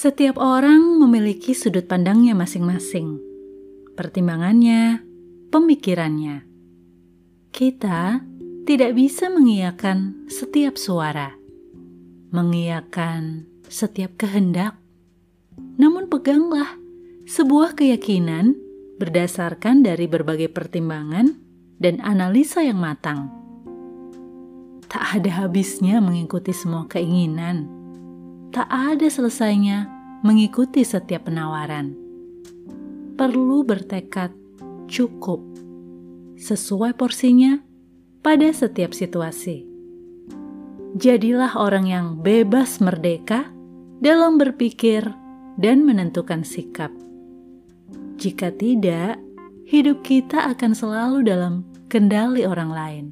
Setiap orang memiliki sudut pandangnya masing-masing, pertimbangannya, pemikirannya. Kita tidak bisa mengiyakan setiap suara, mengiyakan setiap kehendak. Namun peganglah sebuah keyakinan berdasarkan dari berbagai pertimbangan dan analisa yang matang. Tak ada habisnya mengikuti semua keinginan tak ada selesainya mengikuti setiap penawaran. Perlu bertekad cukup sesuai porsinya pada setiap situasi. Jadilah orang yang bebas merdeka dalam berpikir dan menentukan sikap. Jika tidak, hidup kita akan selalu dalam kendali orang lain.